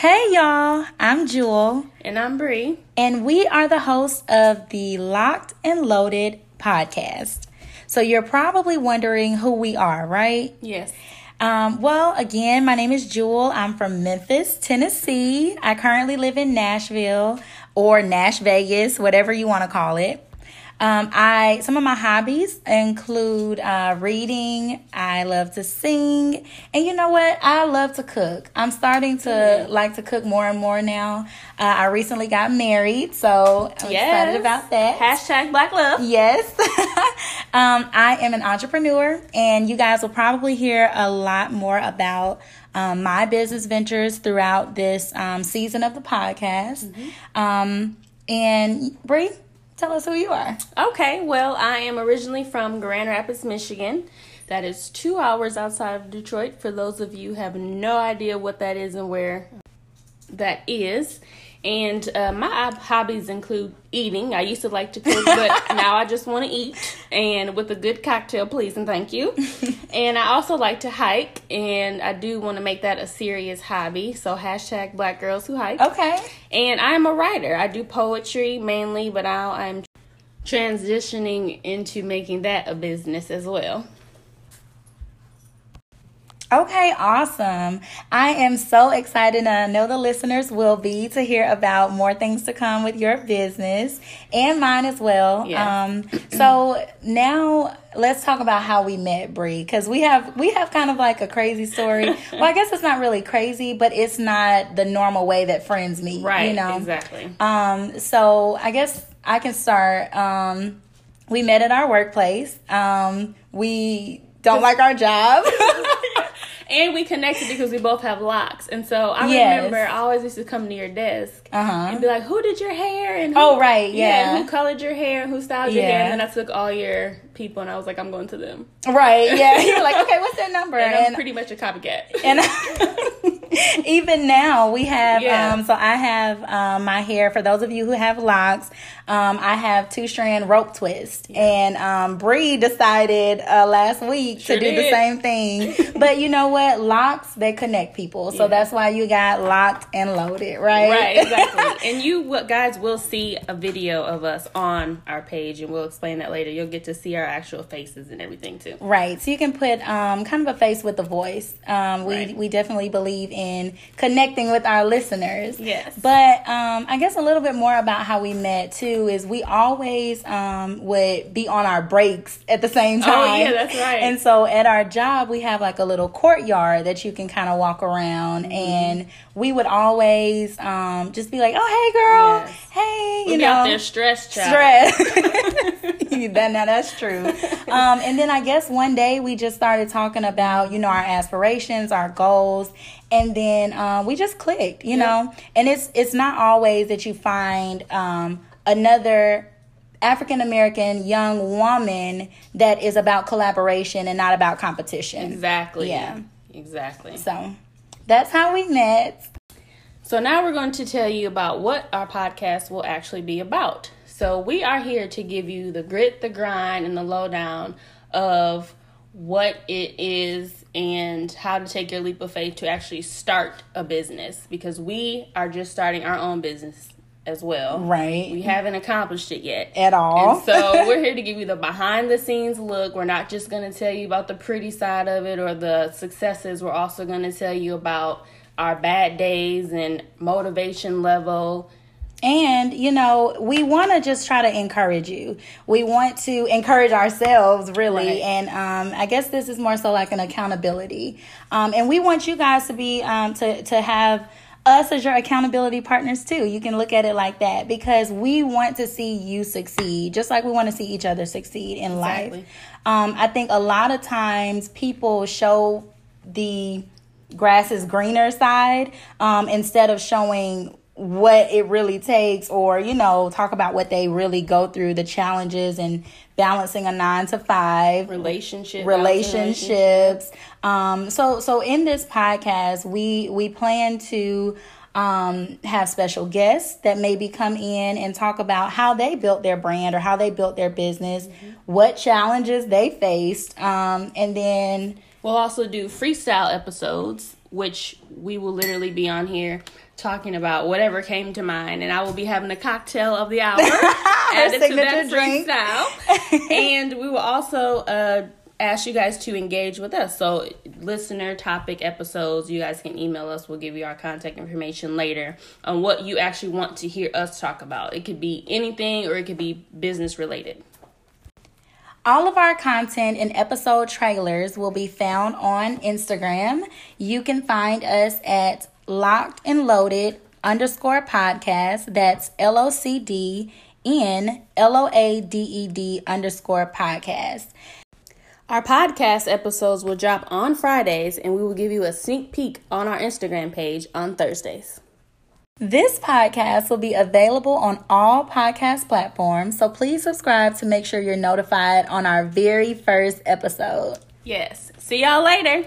Hey y'all, I'm Jewel. And I'm Bree. And we are the hosts of the Locked and Loaded podcast. So you're probably wondering who we are, right? Yes. Um, well, again, my name is Jewel. I'm from Memphis, Tennessee. I currently live in Nashville or Nash Vegas, whatever you want to call it. Um, I some of my hobbies include uh, reading. I love to sing, and you know what? I love to cook. I'm starting to like to cook more and more now. Uh, I recently got married, so I'm yes. excited about that. Hashtag Black Love. Yes. um, I am an entrepreneur, and you guys will probably hear a lot more about um, my business ventures throughout this um, season of the podcast. Mm-hmm. Um, and Bree. Tell us who you are. Okay, well, I am originally from Grand Rapids, Michigan. That is two hours outside of Detroit. For those of you have no idea what that is and where that is. And uh, my hobbies include eating. I used to like to cook, but now I just want to eat. And with a good cocktail, please and thank you. and I also like to hike, and I do want to make that a serious hobby. So hashtag Black Girls Who Hike. Okay. And I'm a writer. I do poetry mainly, but now I'm transitioning into making that a business as well. Okay, awesome. I am so excited, and I know the listeners will be to hear about more things to come with your business and mine as well. Yes. Um, so now let's talk about how we met, Bree, because we have we have kind of like a crazy story. well, I guess it's not really crazy, but it's not the normal way that friends meet. Right. You know exactly. Um. So I guess I can start. Um. We met at our workplace. Um. We don't like our job. and we connected because we both have locks. And so I yes. remember I always used to come to your desk uh-huh. and be like, "Who did your hair?" and who, oh right, yeah. yeah, who colored your hair and who styled your hair. And then I took all your people and I was like, "I'm going to them." Right, yeah. You're like, okay, what's their number? And, and I'm pretty much a copycat. And even now we have. Yeah. Um, so I have um, my hair. For those of you who have locks, um, I have two strand rope twist, yeah. and um, Bree decided uh, last week sure to do did. the same thing. but you know what? Locks they connect people, so yeah. that's why you got locked and loaded, right? Right, exactly. and you guys will see a video of us on our page, and we'll explain that later. You'll get to see our actual faces and everything too. Right. So you can put um, kind of a face with the voice. Um, we right. we definitely believe in connecting with our listeners. Yes. But um, I guess a little bit more about how we met too is we always um, would be on our breaks at the same time. Oh yeah, that's right. And so at our job we have like a little courtyard that you can kind of walk around, mm-hmm. and we would always um, just be like, "Oh hey girl, yes. hey," you we know, out there stress, child. stress. that now that's true. Um, and then I guess one day we just started talking about you know our aspirations, our goals, and then um, we just clicked, you know. And it's it's not always that you find um, another African American young woman that is about collaboration and not about competition. Exactly. Yeah. Exactly. So that's how we met. So now we're going to tell you about what our podcast will actually be about. So we are here to give you the grit, the grind, and the lowdown of what it is and how to take your leap of faith to actually start a business because we are just starting our own business as well. Right. We haven't accomplished it yet. At all. And so we're here to give you the behind the scenes look. We're not just going to tell you about the pretty side of it or the successes. We're also going to tell you about our bad days and motivation level and, you know, we want to just try to encourage you. We want to encourage ourselves, really. Right. And um, I guess this is more so like an accountability. Um, and we want you guys to be, um, to, to have us as your accountability partners too. You can look at it like that because we want to see you succeed, just like we want to see each other succeed in exactly. life. Um, I think a lot of times people show the grass is greener side um, instead of showing what it really takes or you know talk about what they really go through the challenges and balancing a nine to five relationship relationships um so so in this podcast we we plan to um, have special guests that maybe come in and talk about how they built their brand or how they built their business, mm-hmm. what challenges they faced, um, and then we'll also do freestyle episodes which we will literally be on here talking about whatever came to mind, and I will be having a cocktail of the hour added to that drink. freestyle. and we will also uh, ask you guys to engage with us. So, listener topic episodes, you guys can email us. We'll give you our contact information later on what you actually want to hear us talk about. It could be anything or it could be business related. All of our content and episode trailers will be found on Instagram. You can find us at locked and loaded underscore podcast. That's L O C D N L O A D E D underscore podcast. Our podcast episodes will drop on Fridays, and we will give you a sneak peek on our Instagram page on Thursdays. This podcast will be available on all podcast platforms, so please subscribe to make sure you're notified on our very first episode. Yes. See y'all later.